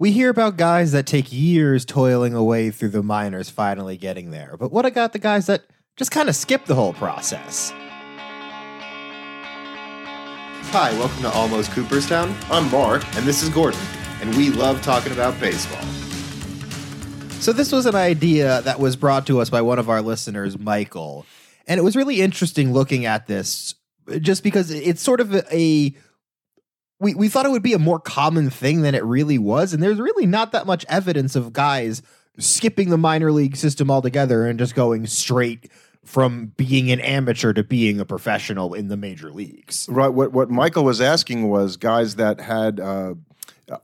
We hear about guys that take years toiling away through the minors finally getting there. But what about the guys that just kind of skip the whole process? Hi, welcome to Almost Cooperstown. I'm Mark. And this is Gordon, and we love talking about baseball. So, this was an idea that was brought to us by one of our listeners, Michael. And it was really interesting looking at this just because it's sort of a we, we thought it would be a more common thing than it really was. And there's really not that much evidence of guys skipping the minor league system altogether and just going straight from being an amateur to being a professional in the major leagues. Right. What what Michael was asking was guys that had uh,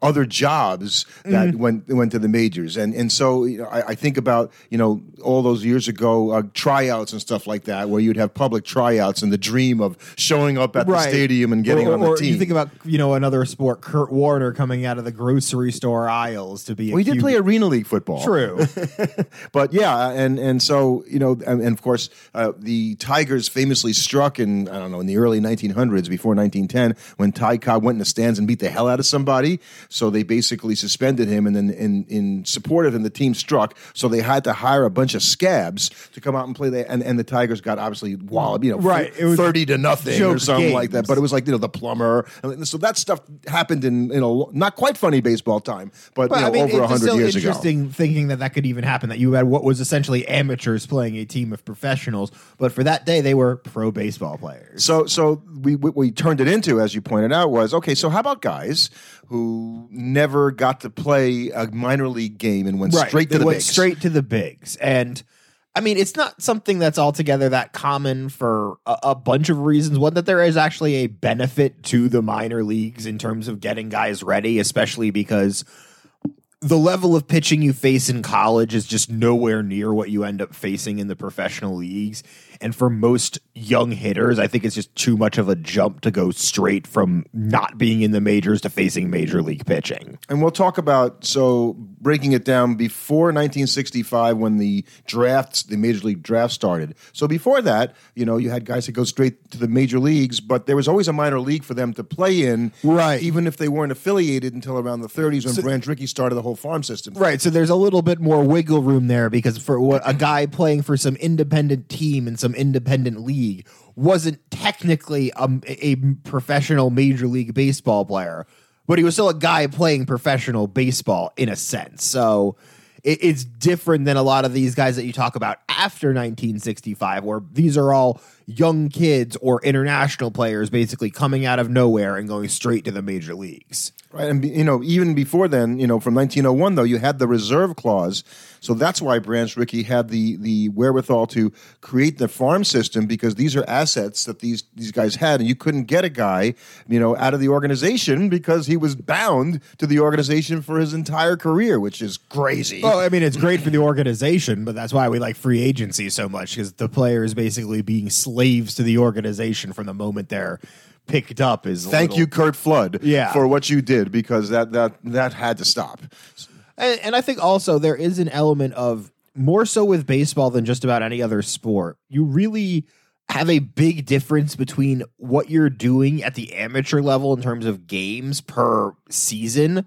other jobs that mm-hmm. went went to the majors, and and so you know, I, I, think about you know all those years ago uh, tryouts and stuff like that, where you'd have public tryouts and the dream of showing up at right. the stadium and getting or, on the or team. You think about you know another sport, Kurt Warner coming out of the grocery store aisles to be. We did play arena league football. True, but yeah, and and so you know, and, and of course uh, the Tigers famously struck in I don't know in the early 1900s before 1910 when Ty Cobb went in the stands and beat the hell out of somebody. So they basically suspended him, and then in, in support of him, the team struck. So they had to hire a bunch of scabs to come out and play. The, and, and the Tigers got obviously walloped, you know, right. it was thirty to nothing or something games. like that. But it was like you know the plumber. And So that stuff happened in in a not quite funny baseball time, but, but you know, I mean, over hundred years ago. Interesting thinking that that could even happen. That you had what was essentially amateurs playing a team of professionals, but for that day they were pro baseball players. So so we what we turned it into, as you pointed out, was okay. So how about guys who never got to play a minor league game and went right. straight to they the went bigs. straight to the bigs. And I mean, it's not something that's altogether that common for a, a, bunch of reasons. One, that there is actually a benefit to the minor leagues in terms of getting guys ready, especially because the level of pitching you face in college is just nowhere near what you end up facing in the professional leagues. And for most young hitters, I think it's just too much of a jump to go straight from not being in the majors to facing major league pitching. And we'll talk about so breaking it down before 1965 when the drafts, the major league draft started. So before that, you know, you had guys that go straight to the major leagues, but there was always a minor league for them to play in, right? Even if they weren't affiliated until around the 30s when so, Branch Rickey started the whole farm system. Right. So there's a little bit more wiggle room there because for what a guy playing for some independent team in some independent league wasn't technically a, a professional major league baseball player, but he was still a guy playing professional baseball in a sense. So it, it's different than a lot of these guys that you talk about after 1965, where these are all young kids or international players basically coming out of nowhere and going straight to the major leagues. Right, and you know, even before then, you know, from 1901 though, you had the reserve clause, so that's why Branch Rickey had the the wherewithal to create the farm system because these are assets that these these guys had, and you couldn't get a guy, you know, out of the organization because he was bound to the organization for his entire career, which is crazy. Well, I mean, it's great for the organization, but that's why we like free agency so much because the player is basically being slaves to the organization from the moment they're picked up is thank little, you Curt Flood yeah. for what you did because that that that had to stop and, and I think also there is an element of more so with baseball than just about any other sport you really have a big difference between what you're doing at the amateur level in terms of games per season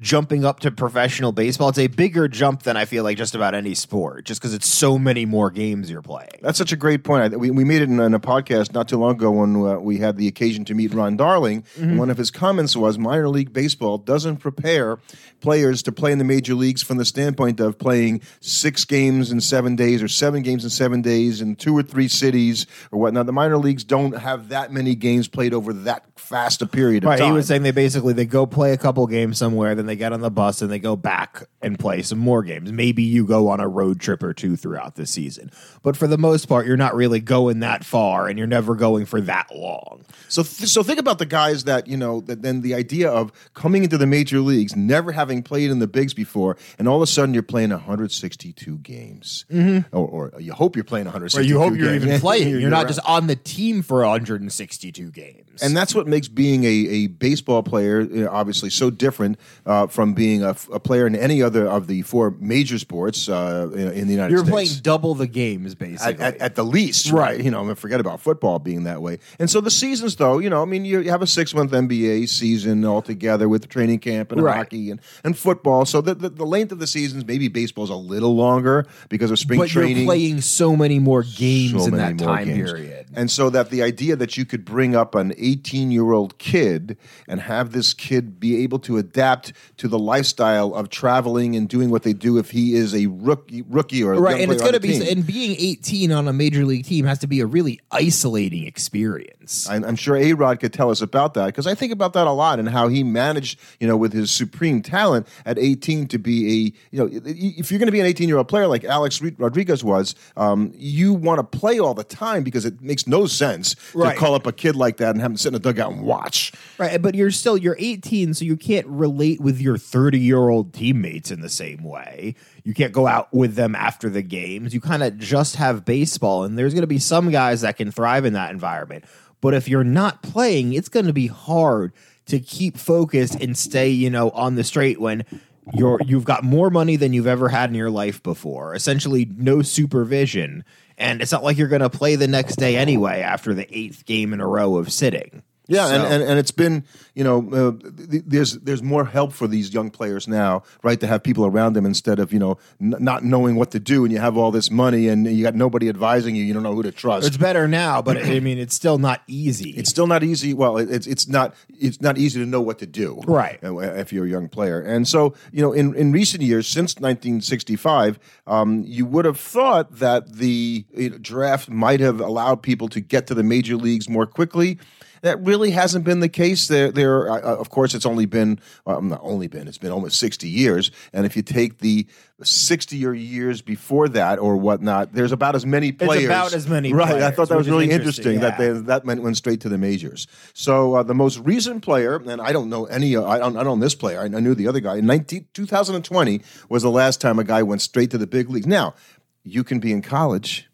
jumping up to professional baseball. It's a bigger jump than I feel like just about any sport, just because it's so many more games you're playing. That's such a great point. We, we made it in, in a podcast not too long ago when uh, we had the occasion to meet Ron Darling. Mm-hmm. And one of his comments was minor league baseball doesn't prepare players to play in the major leagues from the standpoint of playing six games in seven days or seven games in seven days in two or three cities or whatnot. The minor leagues don't have that many games played over that fast a period of right, time. He was saying they basically they go play a couple games somewhere, then they get on the bus and they go back and play some more games. Maybe you go on a road trip or two throughout the season, but for the most part, you're not really going that far, and you're never going for that long. So, th- so think about the guys that you know. That then the idea of coming into the major leagues, never having played in the bigs before, and all of a sudden you're playing 162 games, mm-hmm. or, or, you hope you're playing 162. Or you hope you're even playing. You're, you're not just on the team for 162 games, and that's what makes being a, a baseball player know, obviously so different. Uh, uh, from being a, a player in any other of the four major sports uh, in, in the United States. You're playing double the games, At, basically. at, at the least, right? You know, I mean, forget about football being that way. And so the seasons, though, you know, I mean, you, you have a six month NBA season altogether with training camp and Right. hockey and, and football. So the, the, the length of the seasons, maybe baseball's a little longer because of spring but training. you're playing so many more games so in that time games. period. And so that the idea that you could bring up an 18 year old kid and have this kid be able to adapt to the lifestyle of traveling and doing what they do if he is a rookie, rookie or a Right, and it's going to be team. and being 18 on a major league team has to be a really isolating experience. I'm, I'm sure A Rod could tell us about that because I think about that a lot and how he managed, you know, with his supreme talent at 18 to be a, you know, if you're going to be an 18 year old player like Alex Rodriguez was, um, you want to play all the time because it makes no sense Right. to call up a kid like that and have him sit in a dugout and watch. Right, but you're still you're 18, so you can't relate with your 30 year old teammates in the same way. You can't go out with them after the games. You kind of just have baseball, and there's going to be some guys that can thrive in that environment. But if you're not playing, it's going to be hard to keep focused and stay, you know, on the straight when you're you've got more money than you've ever had in your life before. Essentially, no supervision, and it's not like you're going to play the next day anyway after the eighth game in a row of sitting. Yeah, and, So- and, and it's been you know uh, th- there's there's more help for these young players now, right? To have people around them instead of you know n- not knowing what to do, and you have all this money and you got nobody advising you. You don't know who to trust. It's better now, but I mean, it's still not easy. it's still not easy. Well, it- it's it's not it's not easy to know what to do, Right. uh, If you're a young player, and so you know, in in recent years, since 1965, um, you would have thought that the you know, draft might have allowed people to get to the major leagues more quickly. That really hasn't been the case. There, there. Uh, of course, it's only been well, not only been. It's been almost sixty years. And if you take the sixty or years before that or whatnot, there's about as many players. about as many Right. I thought that was really interesting, interesting, that they that went, went straight to the majors. So uh, the most recent player, and I don't know any, uh, I don't, I don't know this player. I, I knew the other guy. In 19, 2020 was the last time a guy went straight to the big leagues. Now, you can be in college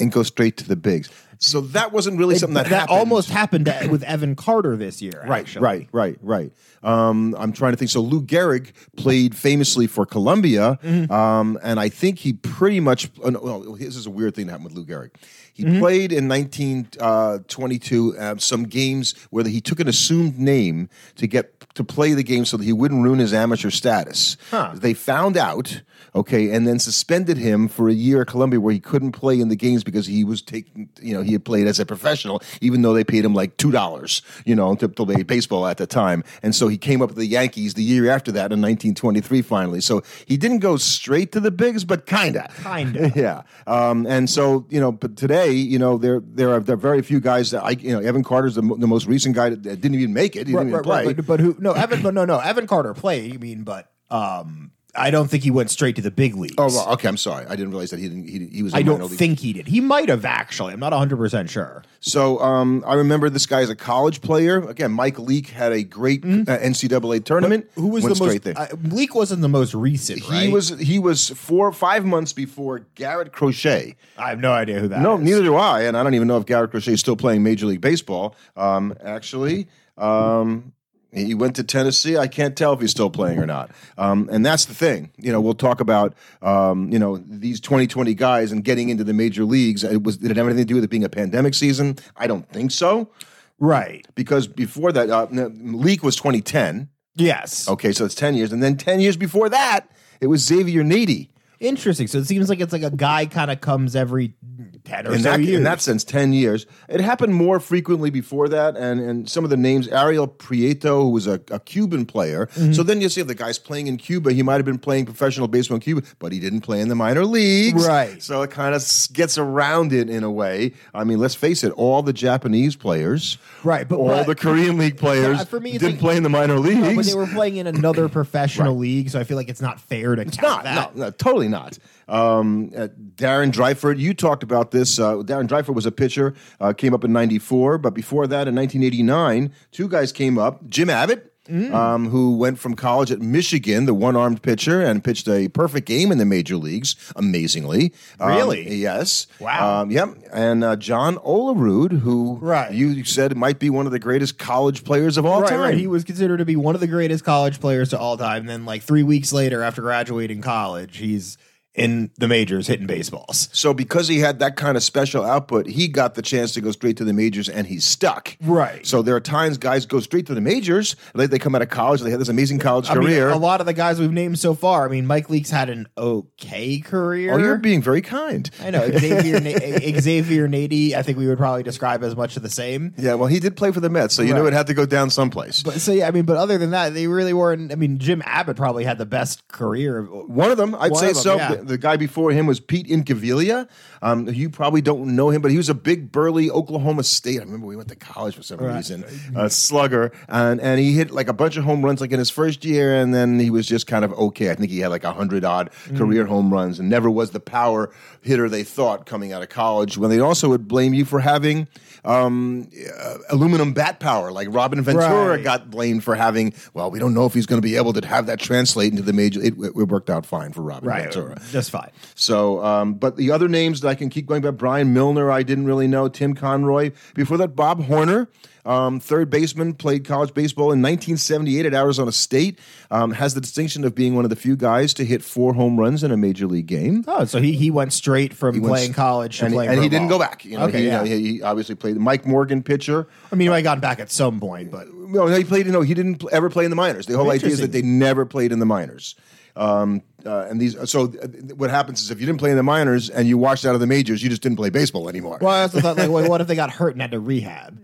and go straight to the bigs. So that wasn't really something that, happened. almost happened to, with Evan Carter this year. Right, actually. right, right, right. Um, I'm trying to think. So Lou Gehrig played famously for Columbia, Mm-hmm. um, and I think he pretty much. uh, no, Well, this is a weird thing that happened with Lou Gehrig. He Mm-hmm. played in 1922 uh, some games where he took an assumed name to get to play the game so that he wouldn't ruin his amateur status. They found out, okay, and then suspended him for a year at Columbia where he couldn't play in the games because he was taking, you know, he had played as a professional, even though they paid him like two dollars, you know, to, to play baseball at the time. And so he came up with the Yankees the year after that in 1923, finally. So he didn't go straight to the bigs, but kinda, Kinda. yeah. Um, and so you know, but today, you know, there there are there are very few guys that I, you know, Evan Carter's the, the most recent guy that didn't even make it. He Right, didn't even right, play. right, but, but who? No, Evan. But no, no, Evan Carter played. You mean, but um, I don't think he went straight to the big leagues. Oh, well, okay. I'm sorry. I didn't realize that he didn't. He, he was. I I don't think he did. He might have actually. I'm not 100 percent sure. So um, I remember this guy as a college player. Again, Mike Leake had a great uh, NCAA tournament. Who was the most? Uh, Leake wasn't the most recent, he right? was he was four five months before Garrett Crochet. I have no idea who that. No, is. neither do I, and I don't even know if Garrett Crochet is still playing Major League Baseball. Um, actually, um, he went to Tennessee. I can't tell if he's still playing or not. Um, and that's the thing. You know, we'll talk about um, you know these 2020 guys and getting into the major leagues. It was did it have anything to do with it being a pandemic season? I don't think so, Right. because before that, uh, Leake was 2010. Yes. Okay, so it's 10 years, and then 10 years before that, it was Xavier Nady. Interesting. So it seems like it's like a guy kind of comes every 10 or in so that, years. in that sense, 10 years. It happened more frequently before that. And, and some of the names, Ariel Prieto, who was a, a Cuban player. Mm-hmm. So then you see if the guy's playing in Cuba, he might have been playing professional baseball in Cuba, but he didn't play in the minor leagues. Right. So it kind of gets around it in a way. I mean, let's face it, all the Japanese players, Right, but- all but- the Korean League players Yeah, for me, didn't like- play in the minor leagues. No, but they were playing in another professional league, so I feel like it's not fair to It's count not. that. No, no, totally not. Um, uh, Darren Dreifort, you talked about this. Uh, Darren Dreifort was a pitcher, uh, came up in 94, but before that, in 1989, two guys came up Jim Abbott um, who went from college at Michigan, the one-armed pitcher, and pitched a perfect game in the major leagues. Amazingly, Um, Really? yes. Wow. Um, yep. And uh, John Olerud, who Right. you said might be one of the greatest college players of all Right, time. right. He was considered to be one of the greatest college players to all time. Then, like three weeks later, after graduating college, he's in the majors hitting baseballs. So because he had that kind of special output, he got the chance to go straight to the majors and he's stuck. Right. So there are times guys go straight to the majors, like they come out of college, they have this amazing college I mean, career. a lot of the guys we've named so far. I mean, Mike Leake's had an okay career. oh, you're being very kind. I know Xavier Na- Xavier Nady. I think we would probably describe as much of the same. Yeah, well, he did play for the Mets, so you knew Right. it had to go down someplace. But so yeah, I mean, but other than that, they really weren't. I mean, Jim Abbott probably had the best career. One of them, I'd One say them, so. yeah. The, guy before him was Pete Incaviglia. Um, you probably don't know him, but he was a big, burly Oklahoma State. I remember we went to college for some Right. reason. A slugger, and and he hit like a bunch of home runs like in his first year, and then he was just kind of okay. I think he had like a hundred odd Mm. career home runs, and never was the power hitter they thought coming out of college. When they also would blame you for having um, uh, aluminum bat power, like Robin Ventura Right. got blamed for having. Well, we don't know if he's going to be able to have that translate into the major. It, it worked out fine for Robin Right, Ventura. Just fine. So, um, but the other names that I can keep going back: Brian Milner, I didn't really know. Tim Conroy. Before that, Bob Horner, um, third baseman, played college baseball in 1978 at Arizona State. Um, has the distinction of being one of the few guys to hit four home runs in a major league game. Oh, so he he went straight from He playing college to and, playing, and he didn't go back. You know, okay, he, you yeah. know, he, he obviously played. the Mike Morgan, pitcher. I mean, he might have gotten back at some point, but No, he played. No, he didn't ever play in the minors. The whole idea is that they never played in the minors. Um, uh, and these, so uh, what happens is if you didn't play in the minors and you washed out of the majors, you just didn't play baseball anymore. well, I also thought like, well, what if they got hurt and had to rehab?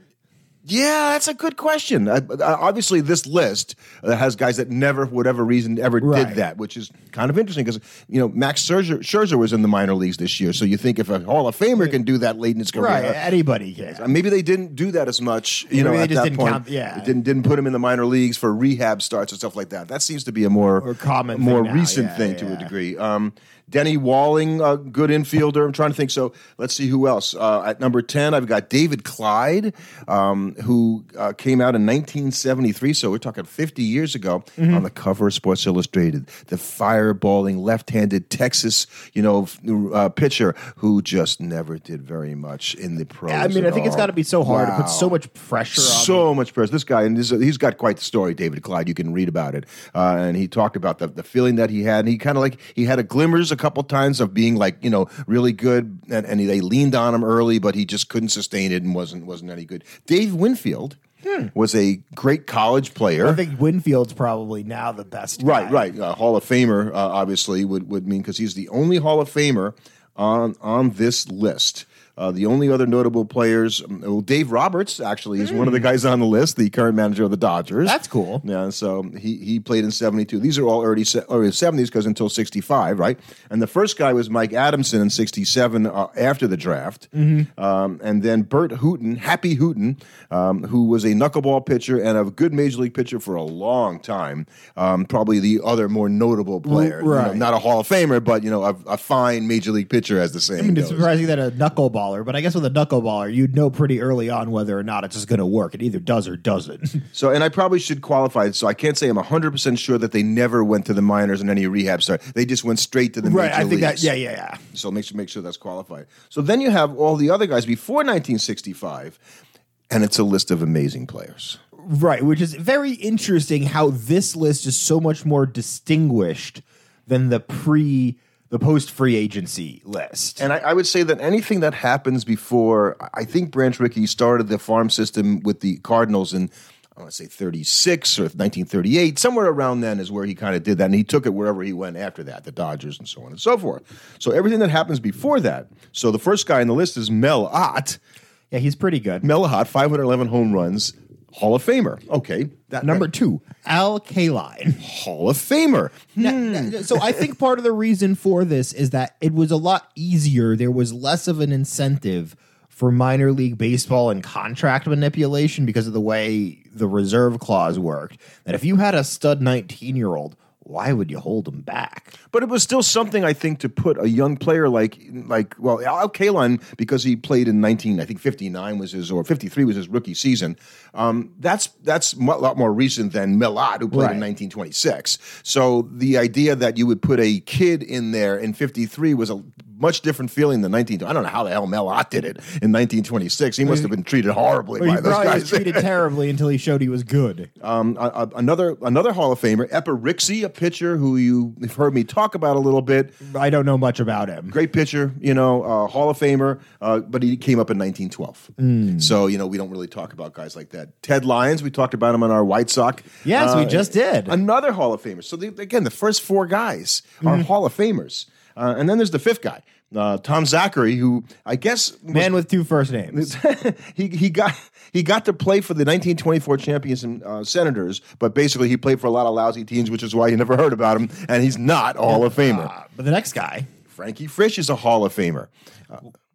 Yeah, that's a good question. Obviously, this list uh, has guys that never, for whatever reason, ever Right. did that, which is kind of interesting because you know Max Scherzer, Scherzer was in the minor leagues this year, so you think if a Hall of Famer can do that late in his career, Right, anybody can. Maybe they didn't do that as much, you Maybe know, they at just that didn't point. count- yeah. Didn't didn't put him in the minor leagues for rehab starts and stuff like that. That seems to be a more Or common more now, recent yeah, thing to a degree. Um, Denny Walling, a good infielder. I'm trying to think. So let's see who else. Uh, at number ten, I've got David Clyde, um, who uh, came out in 1973. So we're talking 50 years ago Mm-hmm. on the cover of Sports Illustrated. The fireballing left-handed Texas, you know, uh, pitcher who just never did very much in the pros. I mean, I think it's got to be so hard to Wow. put so much pressure on. So much pressure. This guy, and this, he's got quite the story, David Clyde. You can read about it. Uh, and he talked about the, the feeling that he had. And he kind of like, he had a glimmers a couple times of being like, you know, really good. And, and they leaned on him early, but he just couldn't sustain it and wasn't, wasn't any good. Dave Winfield was a great college player. I think Winfield's probably now the best. Right, guy. right. Uh, Hall of Famer, uh, obviously, would, would mean because he's the only Hall of Famer on on this list. Uh, the only other notable players, um, well, Dave Roberts actually is one of the guys on the list, the current manager of the Dodgers. That's cool. Yeah, so he he played in '72. These are all early early '70s because until '65, right? And the first guy was Mike Adamson in '67 uh, after the draft, Mm-hmm. um, and then Burt Hooton, Happy Hooton, um, who was a knuckleball pitcher and a good major league pitcher for a long time. Um, probably the other more notable player, You know, not a Hall of Famer, but you know, a, a fine major league pitcher, as the saying I mean, it's goes. surprising that a knuckleballer, but I guess with a knuckleballer, you'd know pretty early on whether or not it's just going to work. It either does or doesn't. So, and I probably should qualify. So, I can't say I'm 100% sure that they never went to the minors in any rehab start. They just went straight to the right. major I think leagues. that. Yeah, yeah, yeah. So make sure make sure that's qualified. So then you have all the other guys before 1965, and it's a list of amazing players. Right, which is very interesting how this list is so much more distinguished than the pre the post free agency list. And I, I would say that anything that happens before, I think Branch Rickey started the farm system with the Cardinals in. I want to say 36 or 1938, somewhere around then is where he kind of did that. And he took it wherever he went after that, the Dodgers and so on and so forth. So everything that happens before that. So the first guy on the list is Mel Ott. yeah, he's pretty good. Mel Ott, 511 home runs, Hall of Famer. Okay. That, Number two, Al Kaline. Hall of Famer. Now- hmm. so I think part of the reason for this is that it was a lot easier. There was less of an incentive for minor league baseball and contract manipulation because of the way the reserve clause worked. That if you had a stud 19 year old, why would you hold him back? But it was still something I think to put a young player like like well Al Kaline because he played in nineteen I think fifty nine was his or fifty three was his rookie season. Um, that's that's a lot more recent than Mel Ott who played Right. in nineteen twenty six. So the idea that you would put a kid in there in fifty three was a much different feeling than nineteen. I don't know how the hell Mel Ott did it in nineteen twenty six. He must have been treated horribly Well, by he those probably was treated terribly until he showed he was good. Um, a- a- another another Hall of Famer, Epper Rixey, a pitcher who you've heard me talk about a little bit. I don't know much about him. Great pitcher, you know, uh, Hall of Famer, uh, but he came up in 1912. Hmm. So, you know, we don't really talk about guys like that. Ted Lyons, we talked about him on our White Sox. Yes, we just did. Another Hall of Famer. So, the, again, the first four guys are Hmm. Hall of Famers. Uh, and then there's the fifth guy, uh, Tom Zachary, who I guess was Man with two first names. he he got he got to play for the 1924 champions and uh, Senators, but basically he played for a lot of lousy teams, which is why you never heard about him. And he's not a Hall of Famer. Uh, but the next guy, Frankie Frisch is a Hall of Famer.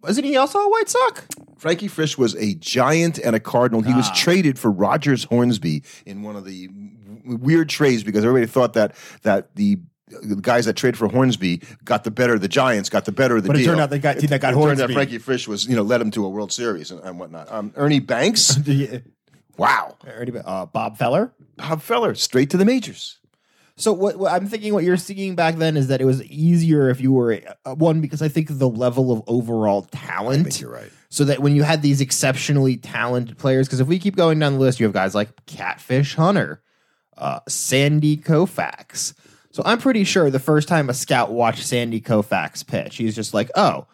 wasn't he also a White Sox? Frankie Frisch was a giant and a cardinal. He was traded for Rogers Hornsby in one of the w- weird trades because everybody thought that that the the guys that traded for Hornsby got the better. of The Giants got the better of the But it turned out the guy- team that got it turned out Frankie Frisch was you know led him to a World Series and, and whatnot. Um, Ernie Banks, wow, uh, Bob Feller. Bob Feller, straight to the majors. So what, what I'm thinking, what you're seeing back then is that it was easier if you were uh, one because I think the level of overall talent. you're right. So that when you had these exceptionally talented players, because if we keep going down the list, you have guys like Catfish Hunter, uh, Sandy Koufax. So I'm pretty sure the first time a scout watched Sandy Koufax pitch, he's just like, "Oh,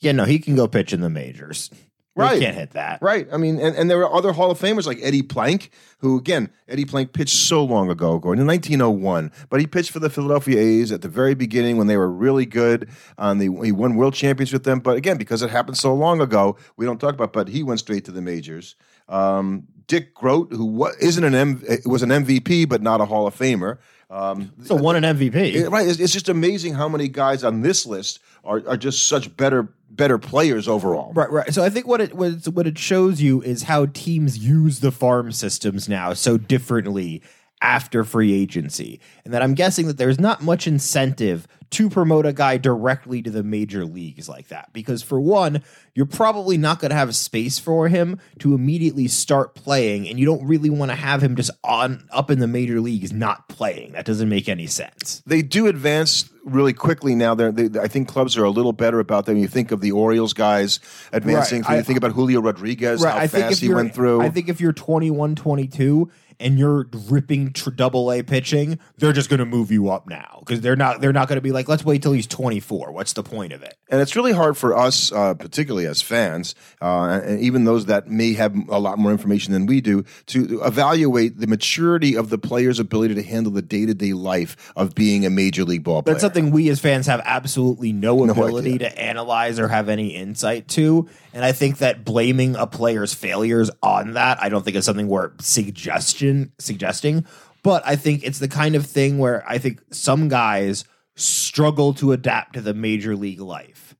yeah, no, he can go pitch in the majors. Right. we can't hit that." Right. I mean, and, and there were other Hall of Famers like Eddie Plank, who, again, Eddie Plank pitched so long ago, Gordon, in 1901. But he pitched for the Philadelphia A's at the very beginning when they were really good. On the he won world champions with them. But again, because it happened so long ago, we don't talk about But he went straight to the majors. Um, Dick Groat, who was, isn't an M- was an MVP, but not a Hall of Famer. Um, So won an MVP. it- right. It's, it's just amazing how many guys on this list are, are just such better better players overall. Right, right. So I think what it what, it's, what it shows you is how teams use the farm systems now so differently after free agency, and that I'm guessing that there's not much incentive to promote a guy directly to the major leagues like that because for one, you're probably not going to have space for him to immediately start playing, and you don't really want to have him just on up in the major leagues not playing. That doesn't make any sense. they do advance really quickly now. They're, they, I think clubs are a little better about them. You think of the Orioles guys advancing. Right. you I- think about Julio Rodriguez, how I fast he went through. I think if you're 21, 22 and you're ripping double A pitching, they're just going to move you up now because they're not they're not going to be like let's wait till he's 24. What's the point of it? and it's really hard for us, uh, particularly as fans, uh, and even those that may have a lot more information than we do, to evaluate the maturity of the player's ability to handle the day to day life of being a major league ball player. That's something we as fans have absolutely no ability idea. to analyze or have any insight to. And I think that blaming a player's failures on that, I don't think is something we're suggestion suggesting. But I think it's the kind of thing where I think some guys struggle to adapt to the major league life.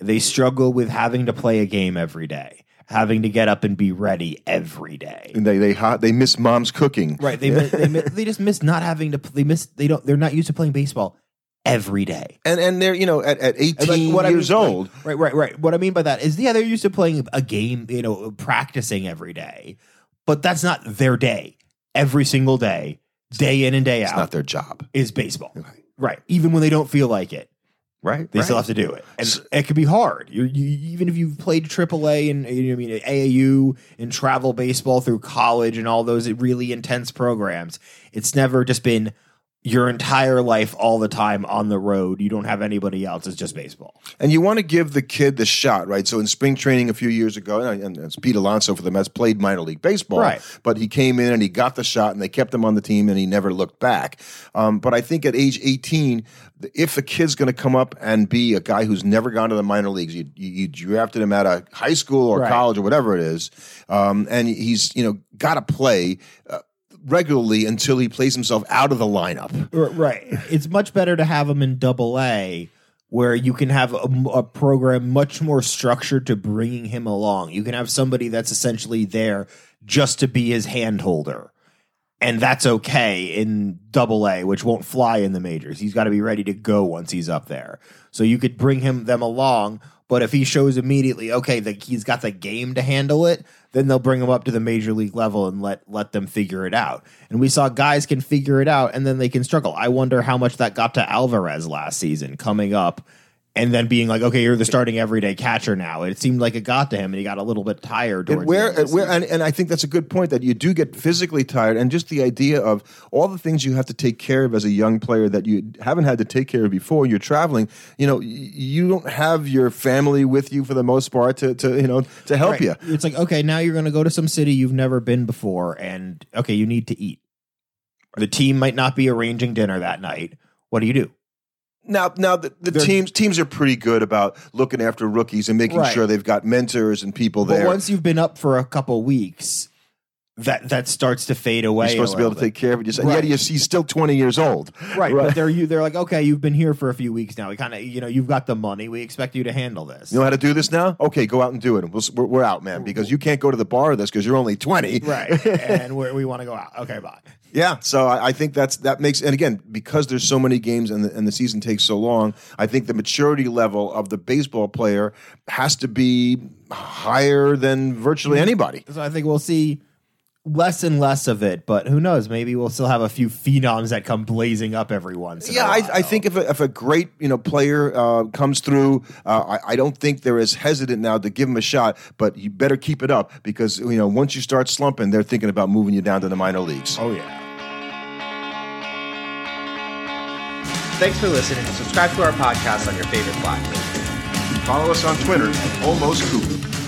They struggle with having to play a game every day, having to get up and be ready every day. And they they hot, they miss mom's cooking. Right. They miss, they, miss, they just miss not having to. They miss. They don't. They're not used to playing baseball every day. And and they're you know at, at 18 like, what I years mean- like, old. right, right, right. What I mean by that is, yeah, they're used to playing a game, you know, practicing every day, but that's not their day. Every single day, day in and day It's out, not their job. is baseball. Right. Right. Even when they don't feel like it, Right. they right. still have to do it, and it can be hard. You, you even if you've played AAA and you know, I mean AAU and travel baseball through college and all those really intense programs, it's never just been your entire life all the time on the road. You don't have anybody else. It's just baseball. And you want to give the kid the shot, right? So in spring training a few years ago, and, and it's Pete Alonso for the Mets played minor league baseball, Right. But he came in and he got the shot, and they kept him on the team, and he never looked back. Um, but I think at age 18, if the kid's going to come up and be a guy who's never gone to the minor leagues, you, you, you drafted him out of high school or Right. college or whatever it is, um, and he's you know got to play. Uh, regularly until he plays himself out of the lineup Right. It's much better to have him in double A where you can have a, a program much more structured to bringing him along. You can have somebody that's essentially there just to be his hand holder. And that's okay in double A, which won't fly in the majors. He's got to be ready to go once he's up there. So you could bring him them along, but if he shows immediately, okay, that he's got the game to handle it, then they'll bring him up to the major league level and let let them figure it out. And we saw guys can figure it out and then they can struggle. I wonder how much that got to Alvarez last season coming up and then being like, okay, you're the starting everyday catcher now. It seemed like it got to him, and he got a little bit tired. And where, and where, and, and I think that's a good point that you do get physically tired, and just the idea of all the things you have to take care of as a young player that you haven't had to take care of before. You're traveling, you know, you don't have your family with you for the most part to, to you know, to help right. you. It's like, okay, now you're going to go to some city you've never been before, and okay, you need to eat. The team might not be arranging dinner that night. What do you do? Now, now the, the teams teams are pretty good about looking after rookies and making Right. sure they've got mentors and people But there. once you've been up for a couple weeks, that that starts to fade away. You're supposed to be able to take care of it. yourself. Right. Yeah, you're, he's still 20 years old. right. But they're you. They're like, okay, you've been here for a few weeks now. We kind of, you know, you've got the money. We expect you to handle this. You know how to do this now? Okay, go out and do it. We'll, we're, we're out, man, because you can't go to the bar with us because you're only 20. right. and we're, we want to go out. Okay, bye. Yeah, so I, I think that's that makes and again because there's so many games and the, and the season takes so long, I think the maturity level of the baseball player has to be higher than virtually anybody. So I think we'll see less and less of it. But who knows? Maybe we'll still have a few phenoms that come blazing up every once. Yeah, I. I think if a, if a great you know player uh, comes through, uh, I, I don't think they're as hesitant now to give him a shot. But you better keep it up because you know once you start slumping, they're thinking about moving you down to the minor leagues. Oh yeah. Thanks for listening. Subscribe to our podcast on your favorite platform. Follow us on Twitter at Almost Cooper.